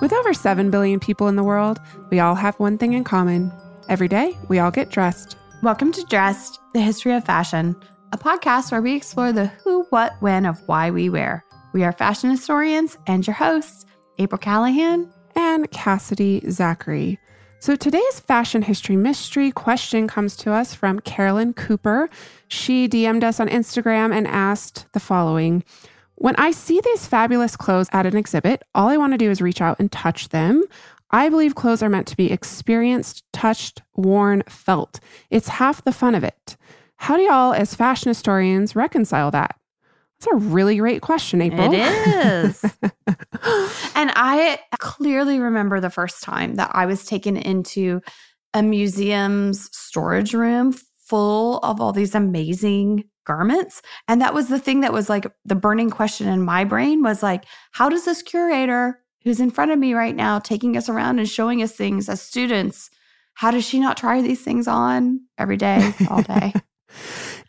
With over 7 billion people in the world, we all have one thing in common. Every day, we all get dressed. Welcome to Dressed, the history of fashion, a podcast where we explore the who, what, when of why we wear. We are fashion historians and your hosts, April Callahan and Cassidy Zachary. So today's fashion history mystery question comes to us from Carolyn Cooper. She DM'd us on Instagram and asked the following when I see these fabulous clothes at an exhibit, all I want to do is reach out and touch them. I believe clothes are meant to be experienced, touched, worn, felt. It's half the fun of it. How do y'all, as fashion historians, reconcile that? That's a really great question, April. It is. and I clearly remember the first time that I was taken into a museum's storage room full of all these amazing garments. And that was the thing that was like the burning question in my brain was like, how does this curator who's in front of me right now taking us around and showing us things as students, how does she not try these things on every day, all day?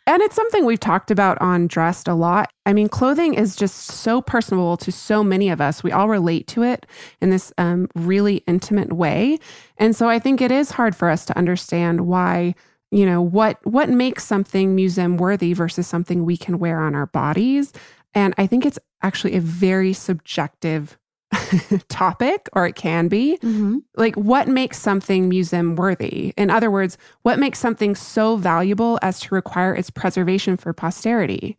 And it's something we've talked about on Dressed a lot. I mean, clothing is just so personable to so many of us. We all relate to it in this um, really intimate way. And so I think it is hard for us to understand why you know what what makes something museum worthy versus something we can wear on our bodies. And i think it's actually a very subjective topic or it can be. Mm-hmm. like what makes something museum worthy? In other words what makes something so valuable as to require its preservation for posterity?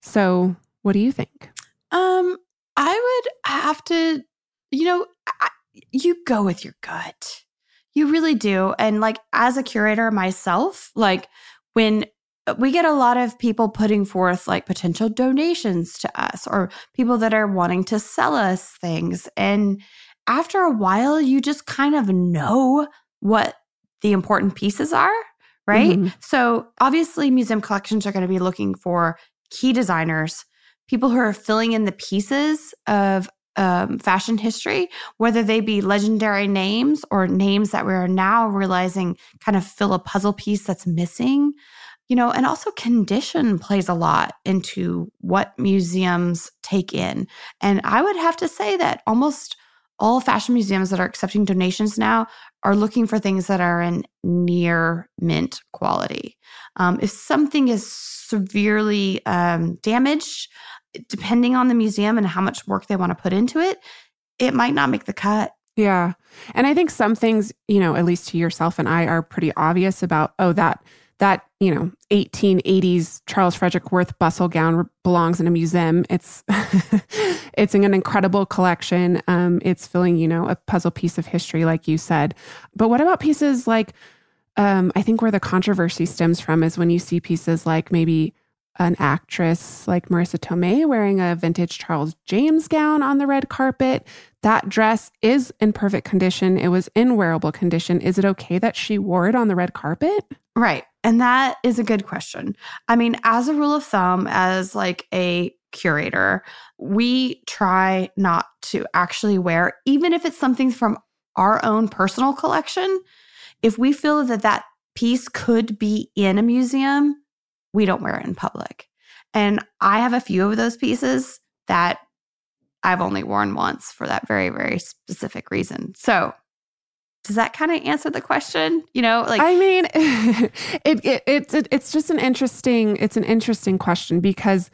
So what do you think? Um i would have to you know I, you go with your gut you really do. And like as a curator myself, like when uh, we get a lot of people putting forth like potential donations to us or people that are wanting to sell us things. And after a while, you just kind of know what the important pieces are, right? Mm-hmm. So obviously, museum collections are going to be looking for key designers, people who are filling in the pieces of um, fashion history, whether they be legendary names or names that we are now realizing kind of fill a puzzle piece that's missing. You know, and also condition plays a lot into what museums take in. And I would have to say that almost all fashion museums that are accepting donations now are looking for things that are in near mint quality. Um, if something is severely um, damaged, depending on the museum and how much work they want to put into it, it might not make the cut. Yeah. And I think some things, you know, at least to yourself and I are pretty obvious about, oh, that that, you know, 1880s Charles Frederick Worth bustle gown belongs in a museum. It's it's an incredible collection. Um, it's filling, you know, a puzzle piece of history, like you said. But what about pieces like um, I think where the controversy stems from is when you see pieces like maybe an actress like Marisa Tomei wearing a vintage Charles James gown on the red carpet. That dress is in perfect condition. It was in wearable condition. Is it okay that she wore it on the red carpet? Right. And that is a good question. I mean, as a rule of thumb, as like a curator, we try not to actually wear, even if it's something from our own personal collection, if we feel that that piece could be in a museum, we don't wear it in public. And I have a few of those pieces that I've only worn once for that very, very specific reason. So, does that kind of answer the question? You know, like I mean, it, it it's it, it's just an interesting it's an interesting question because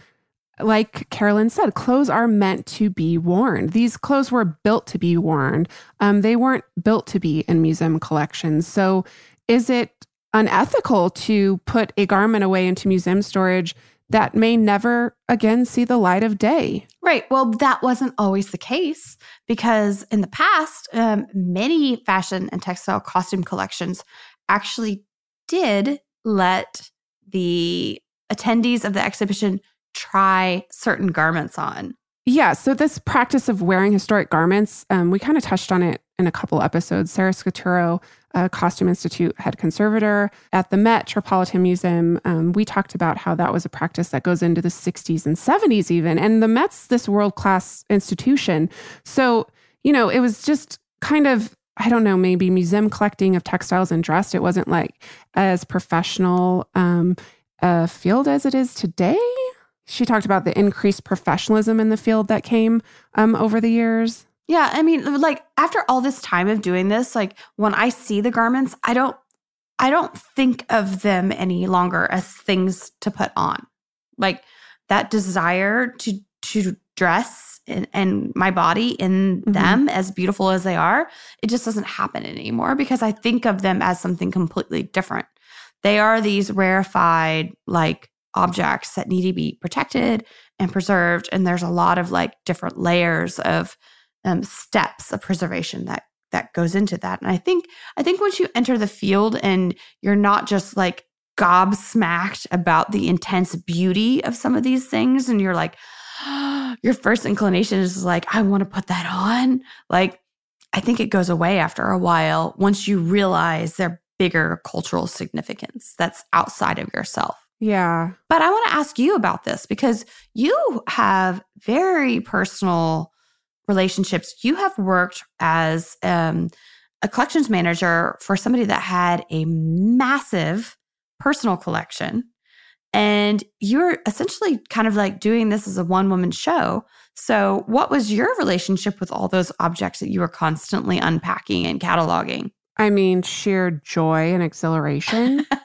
like Carolyn said, clothes are meant to be worn. These clothes were built to be worn. Um, they weren't built to be in museum collections. So, is it unethical to put a garment away into museum storage that may never again see the light of day. Right. Well, that wasn't always the case because in the past, um, many fashion and textile costume collections actually did let the attendees of the exhibition try certain garments on. Yeah. So, this practice of wearing historic garments, um, we kind of touched on it in a couple episodes. Sarah Scaturro a Costume Institute head conservator at the Met Metropolitan Museum. Um, we talked about how that was a practice that goes into the 60s and 70s, even. And the Met's this world class institution. So, you know, it was just kind of I don't know, maybe museum collecting of textiles and dress. It wasn't like as professional um, a field as it is today. She talked about the increased professionalism in the field that came um, over the years. Yeah, I mean, like after all this time of doing this, like when I see the garments, I don't I don't think of them any longer as things to put on. Like that desire to to dress and, and my body in Mhm. them as beautiful as they are, it just doesn't happen anymore because I think of them as something completely different. They are these rarefied like objects that need to be protected and preserved and there's a lot of like different layers of um, steps of preservation that that goes into that and i think i think once you enter the field and you're not just like gobsmacked about the intense beauty of some of these things and you're like your first inclination is like i want to put that on like i think it goes away after a while once you realize their bigger cultural significance that's outside of yourself Yeah. but I want to ask you about this because you have very personal relationships. You have worked as um, a collections manager for somebody that had a massive personal collection. And you're essentially kind of like doing this as a one woman show. So, what was your relationship with all those objects that you were constantly unpacking and cataloging? I mean, sheer joy and exhilaration.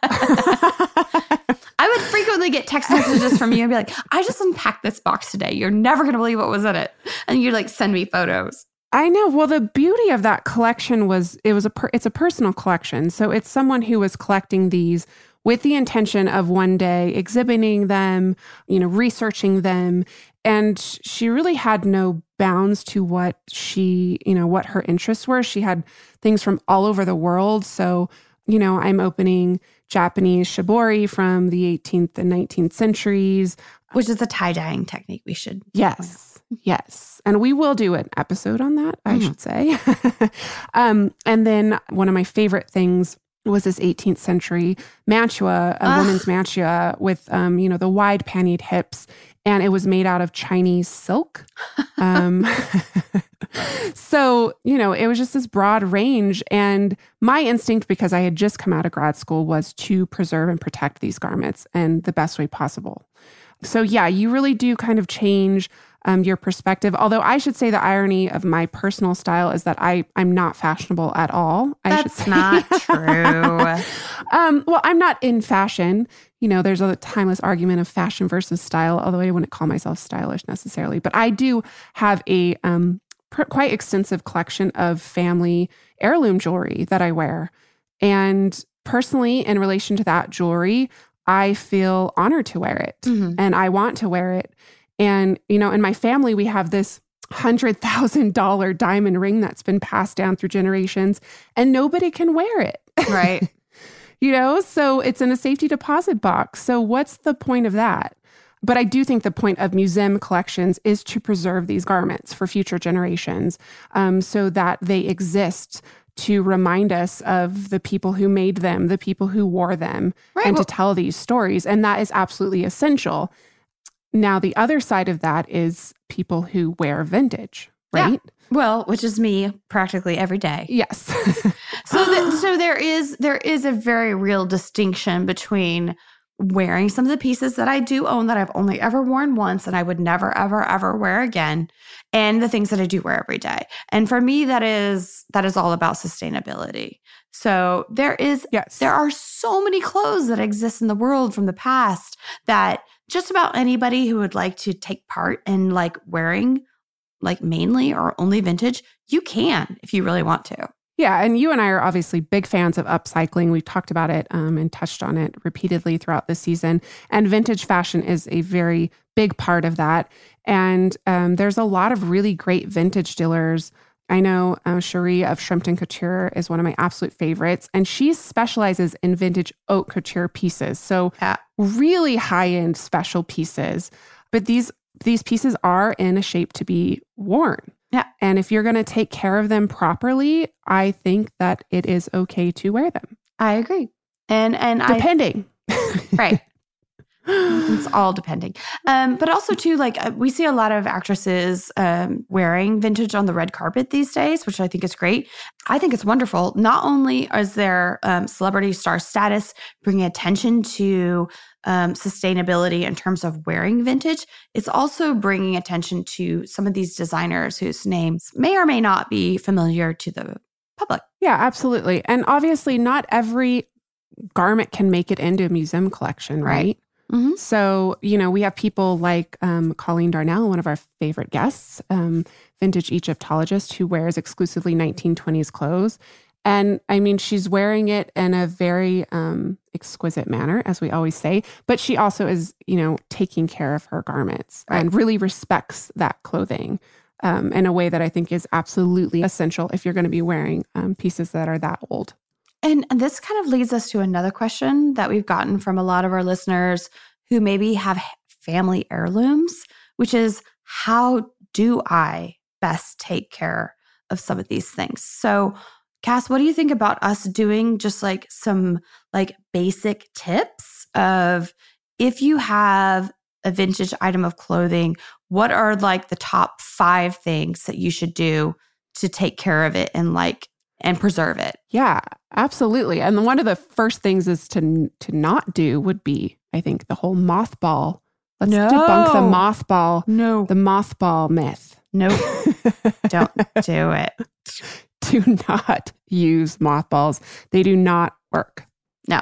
Frequently get text messages from you and be like, I just unpacked this box today. You're never going to believe what was in it. And you like send me photos. I know. Well, the beauty of that collection was it was a per, it's a personal collection. So it's someone who was collecting these with the intention of one day exhibiting them, you know, researching them, and she really had no bounds to what she, you know, what her interests were. She had things from all over the world. So, you know, I'm opening Japanese shibori from the 18th and 19th centuries. Which is a tie dyeing technique we should. Yes. Yes. And we will do an episode on that, I Mhm. should say. um, and then one of my favorite things was this 18th century mantua, a Ah. woman's mantua with, um, you know, the wide pannied hips. And it was made out of Chinese silk. Um, so, you know, it was just this broad range. And my instinct, because I had just come out of grad school, was to preserve and protect these garments in the best way possible. So, yeah, you really do kind of change um, your perspective. Although I should say the irony of my personal style is that I I'm not fashionable at all. I should That's not true. um, well, I'm not in fashion. You know, there's a timeless argument of fashion versus style. Although I wouldn't call myself stylish necessarily, but I do have a um, pr- quite extensive collection of family heirloom jewelry that I wear, and personally, in relation to that jewelry, I feel honored to wear it Mhm. and I want to wear it. And, you know, in my family, we have this $100,000 diamond ring that's been passed down through generations, and nobody can wear it. Right. you know, so it's in a safety deposit box. So, what's the point of that? But I do think the point of museum collections is to preserve these garments for future generations um, so that they exist to remind us of the people who made them, the people who wore them, Right. and well- to tell these stories. And that is absolutely essential. Now, the other side of that is people who wear vintage, Yeah. right? well, which is me practically every day. Yes. So, th- so there is there is a very real distinction between wearing some of the pieces that I do own that I've only ever worn once and I would never ever ever wear again, and the things that I do wear every day. And for me, that is that is all about sustainability. So there is yes. there are so many clothes that exist in the world from the past that just about anybody who would like to take part in like wearing like mainly or only vintage, you can if you really want to. Yeah, and you and I are obviously big fans of upcycling. We've talked about it um, and touched on it repeatedly throughout the season. And vintage fashion is a very big part of that. And um, there's a lot of really great vintage dealers. I know uh, Cherie of Shrimpton Couture is one of my absolute favorites, and she specializes in vintage haute couture pieces. So Yeah. really high end special pieces. But these these pieces are in a shape to be worn. Yeah. And if you're going to take care of them properly, I think that it is okay to wear them, I agree. And and I depending. right. it's all depending. Um, but also too, like uh, we see a lot of actresses um, wearing vintage on the red carpet these days, which I think is great. I think it's wonderful. Not only is their um, celebrity star status bringing attention to um, sustainability in terms of wearing vintage, it's also bringing attention to some of these designers whose names may or may not be familiar to the public. Yeah, absolutely. And obviously, not every garment can make it into a museum collection, right? Right. Mhm. So, you know, we have people like um, Colleen Darnell, one of our favorite guests, um, vintage Egyptologist, who wears exclusively 1920s clothes. And I mean, she's wearing it in a very um, exquisite manner, as we always say, but she also is, you know, taking care of her garments and really respects that clothing um, in a way that I think is absolutely essential if you're going to be wearing um, pieces that are that old. And, and this kind of leads us to another question that we've gotten from a lot of our listeners who maybe have family heirlooms, which is how do I best take care of some of these things? So, Cass, what do you think about us doing just like some like basic tips of if you have a vintage item of clothing, what are like the top five things that you should do to take care of it and like and preserve it? Yeah, absolutely. And one of the first things is to to not do would be, I think, the whole mothball. Let's debunk the mothball, No, the mothball myth. no, don't do it. Do not use mothballs. They do not work. No.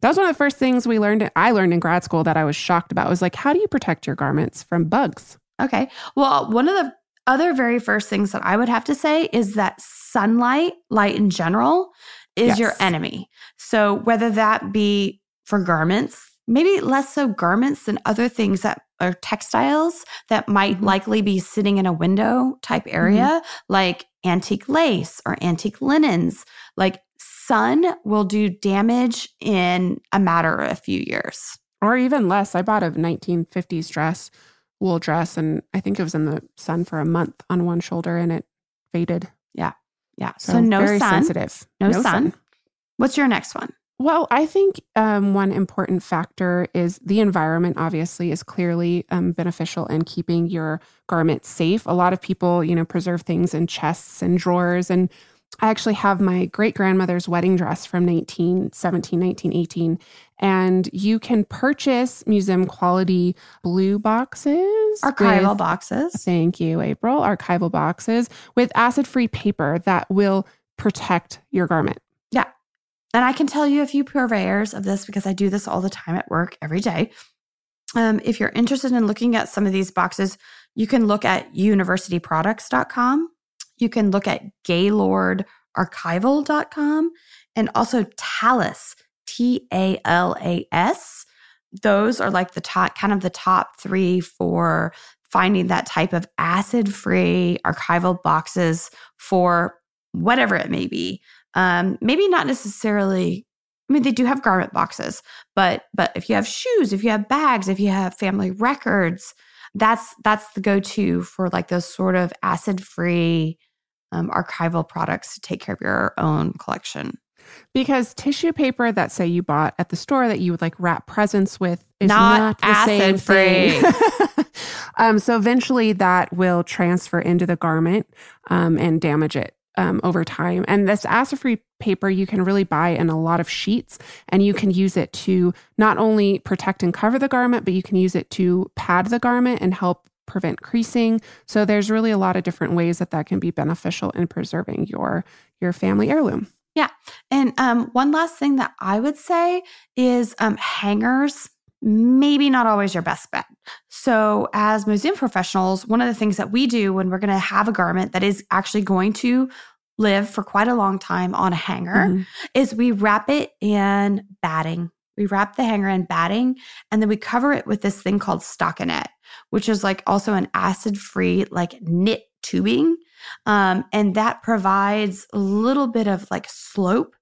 That was one of the first things we learned. I learned in grad school that I was shocked about. Was like, how do you protect your garments from bugs? Okay. Well, one of the other very first things that I would have to say is that sunlight, light in general, is your enemy. So whether that be for garments, maybe less so garments than other things that are textiles that might Mhm. likely be sitting in a window type area, like antique lace or antique linens. Like sun will do damage in a matter of a few years. Or even less. I bought a 1950s dress, wool dress, and I think it was in the sun for a month on one shoulder and it faded. Yeah. So, So, no very sun. sensitive. No sun. What's your next one? Well, I think um, one important factor is the environment, obviously, is clearly um, beneficial in keeping your garment safe. A lot of people, you know, preserve things in chests and drawers. And I actually have my great grandmother's wedding dress from 1917, 1918. And you can purchase museum quality blue boxes. Archival with- boxes. Thank you, April. Archival boxes with acid free paper that will protect your garment. And I can tell you a few purveyors of this because I do this all the time at work every day. Um, if you're interested in looking at some of these boxes, you can look at universityproducts.com. You can look at gaylordarchival.com and also Talas, T A L A S. Those are like the top, kind of the top three for finding that type of acid free archival boxes for whatever it may be um, maybe not necessarily i mean they do have garment boxes but but if you have shoes if you have bags if you have family records that's that's the go-to for like those sort of acid free um, archival products to take care of your own collection Because tissue paper that say you bought at the store that you would like wrap presents with is Not not, acid-free. thing. um, so eventually that will transfer into the garment um, and damage it um, over time. And this acid-free paper you can really buy in a lot of sheets, and you can use it to not only protect and cover the garment, but you can use it to pad the garment and help prevent creasing. So there's really a lot of different ways that that can be beneficial in preserving your your family heirloom. Yeah, and um, one last thing that I would say is um, hangers, maybe not always your best bet. So, as museum professionals, one of the things that we do when we're going to have a garment that is actually going to live for quite a long time on a hanger Mhm. is we wrap it in batting. We wrap the hanger in batting and then we cover it with this thing called stockinette, which is like also an acid free, like knit tubing. Um, and that provides a little bit of like slope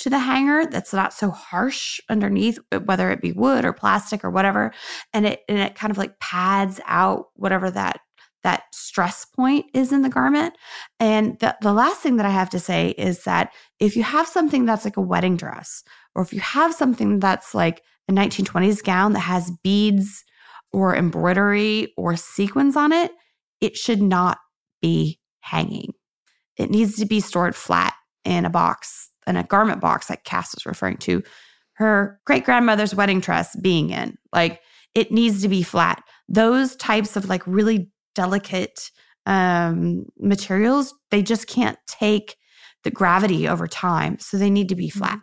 to the hanger that's not so harsh underneath, uh, whether it be wood or plastic or whatever. And it and it kind of like pads out whatever that that stress point is in the garment. And the, the last thing that I have to say is that if you have something that's like a wedding dress, or if you have something that's like a 1920s gown that has beads or embroidery or sequins on it, it should not be hanging. It needs to be stored flat in a box, in a garment box, like Cass was referring to her great grandmother's wedding dress being in. Like it needs to be flat. Those types of like really delicate um, materials, they just can't take the gravity over time. So they need to be flat.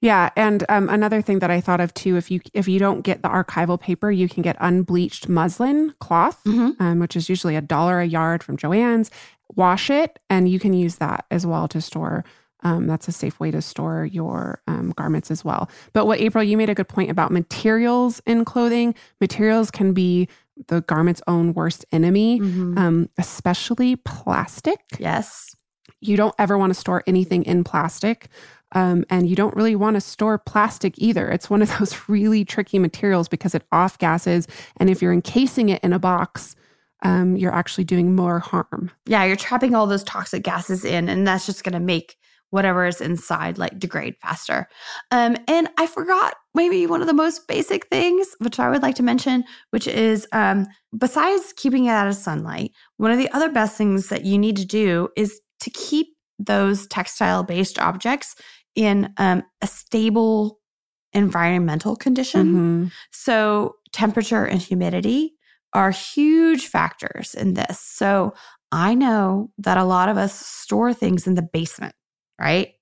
Yeah, and um, another thing that I thought of too, if you if you don't get the archival paper, you can get unbleached muslin cloth, Mhm. um, which is usually a dollar a yard from Joann's. Wash it, and you can use that as well to store. Um, that's a safe way to store your um, garments as well. But what April, you made a good point about materials in clothing. Materials can be the garment's own worst enemy, Mhm. um, especially plastic yes. you don't ever want to store anything in plastic. Um, and you don't really want to store plastic either. It's one of those really tricky materials because it off gases. And if you're encasing it in a box, um, you're actually doing more harm. Yeah, you're trapping all those toxic gases in, and that's just going to make whatever is inside like degrade faster. Um, and I forgot maybe one of the most basic things, which I would like to mention, which is um, besides keeping it out of sunlight, one of the other best things that you need to do is to keep those textile based objects in um, a stable environmental condition. Mhm. So, temperature and humidity are huge factors in this. So, I know that a lot of us store things in the basement, right?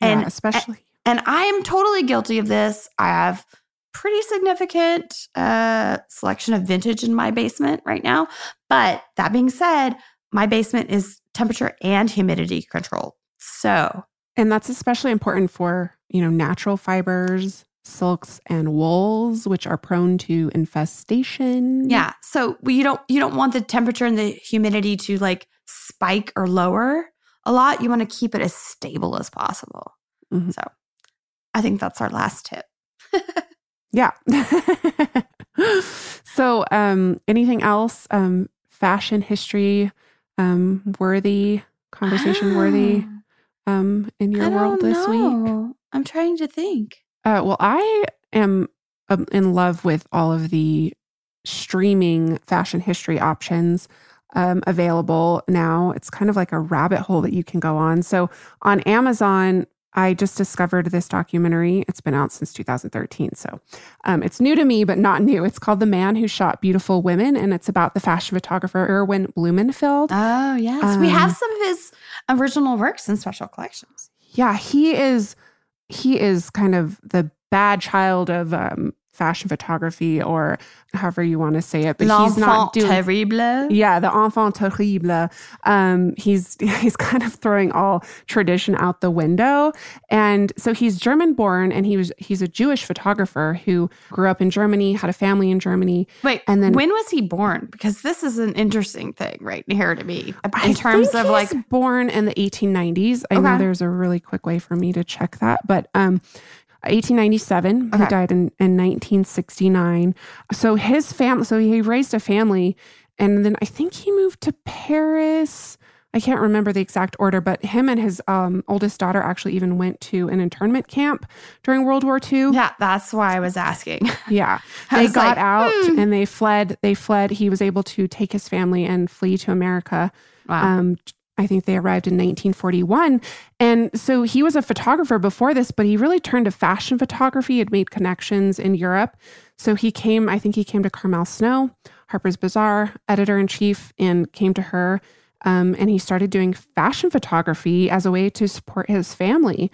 Yeah, And- especially. And I am totally guilty of this. I have pretty significant uh, selection of vintage in my basement right now. But that being said, my basement is temperature and humidity controlled. So, and that's especially important for, you know, natural fibers, silks and wools, which are prone to infestation. Yeah. So you don't you don't want the temperature and the humidity to like spike or lower a lot. You want to keep it as stable as possible. Mhm. So I think that's our last tip. Yeah. so, um, anything else, um, fashion history, um, worthy, conversation worthy, um, in your world this week? know. I'm trying to think. Uh, well, I am um, in love with all of the streaming fashion history options um, available now. It's kind of like a rabbit hole that you can go on. So on Amazon, I just discovered this documentary. It's been out since 2013. So um, it's new to me, but not new. It's called The Man Who Shot Beautiful Women, and it's about the fashion photographer Erwin Blumenfeld. Oh yes, we have Um, some of his original works in special collections. yeah he is he is kind of the bad child of um fashion photography or however you want to say it but he's not doing terrible. yeah the enfant terrible um he's he's kind of throwing all tradition out the window and so he's german born and he was he's a jewish photographer who grew up in germany had a family in germany Wait, And then- when was he born? Because this is an interesting thing right here to me in terms of like born in the 1890s. I know there's a really quick way for me to check that, but um, 1897. He died in, in 1969. So his family, so he raised a family, and then I think he moved to Paris. I can't remember the exact order, but him and his um, oldest daughter actually even went to an internment camp during World War II. yeah, that's why I was asking. Yeah. They got like, out hmm. and they fled. They fled. He was able to take his family and flee to America. Wow. Um, I think they arrived in 1941. And so he was a photographer before this, but he really turned to fashion photography. Had made connections in Europe. So he came, I think he came to Carmel Snow, Harper's Bazaar, editor in chief, and came to her. Um, and he started doing fashion photography as a way to support his family.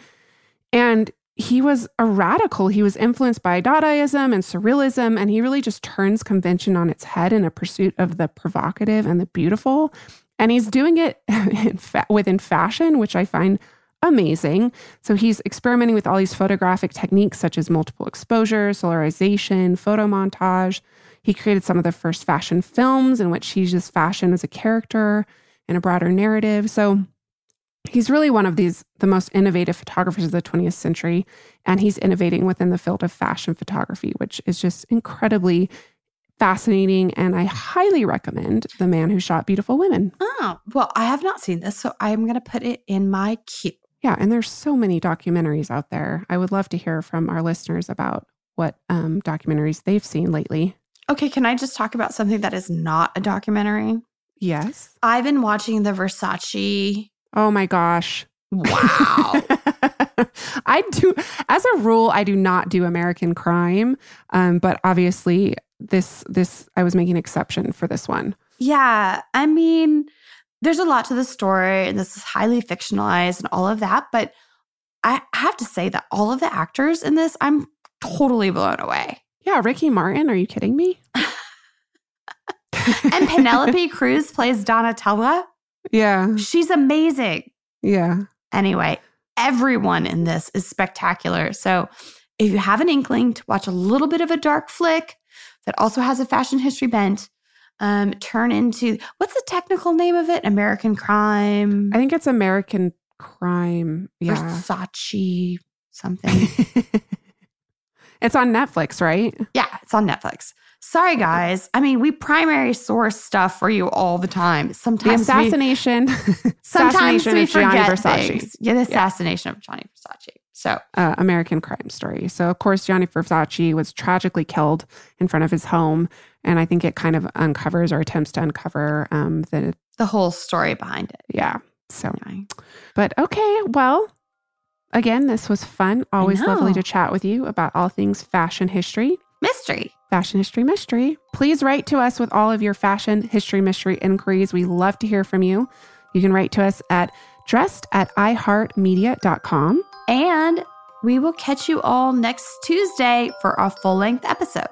And he was a radical. He was influenced by Dadaism and Surrealism, and he really just turns convention on its head in a pursuit of the provocative and the beautiful. And he's doing it fa- within fashion, which I find amazing. So he's experimenting with all these photographic techniques such as multiple exposure, solarization, photo montage. He created some of the first fashion films in which he uses fashion as a character in a broader narrative. So he's really one of these the most innovative photographers of the 20th century and he's innovating within the field of fashion photography which is just incredibly fascinating and i highly recommend the man who shot beautiful women oh, well, I have not seen this, so I'm going to put it in my queue. yeah and there's so many documentaries out there i would love to hear from our listeners about what um, documentaries they've seen lately Okay, can I just talk about something that is not a documentary? yes I've been watching the Versace. oh my gosh Wow. I do, as a rule, I do not do American crime. Um, but obviously, this this I was making exception for this one. Yeah, I mean, there's a lot to the story, and this is highly fictionalized and all of that. But I have to say that all of the actors in this, I'm totally blown away. Yeah, Ricky Martin. Are you kidding me? and Penelope Cruz plays Donatella. Yeah, She's amazing. yeah. Anyway, everyone in this is spectacular. So if you have an inkling to watch a little bit of a dark flick that also has a fashion history bent, um, turn into what's the technical name of it? American Crime, I think it's American crime. Yeah. Versace, something. it's on Netflix, right? yeah, it's on Netflix. Sorry, guys. I mean, we primary source stuff for you all the time. The Sometimes we, assassination. sometimes assassination we of Gianni forget Versace. things. Yeah, the assassination of Gianni Versace. So uh, American crime story. So, of course, Gianni Versace was tragically killed in front of his home. And I think it kind of uncovers or attempts to uncover um, the, the whole story behind it. yeah. So, Anyway. but okay. Well, again, this was fun. Always lovely to chat with you about all things fashion history. Mystery. Fashion History Mystery. Please write to us with all of your fashion history mystery inquiries. We love to hear from you. You can write to us at dressed at iheartmedia.com. And we will catch you all next Tuesday for our full length episode.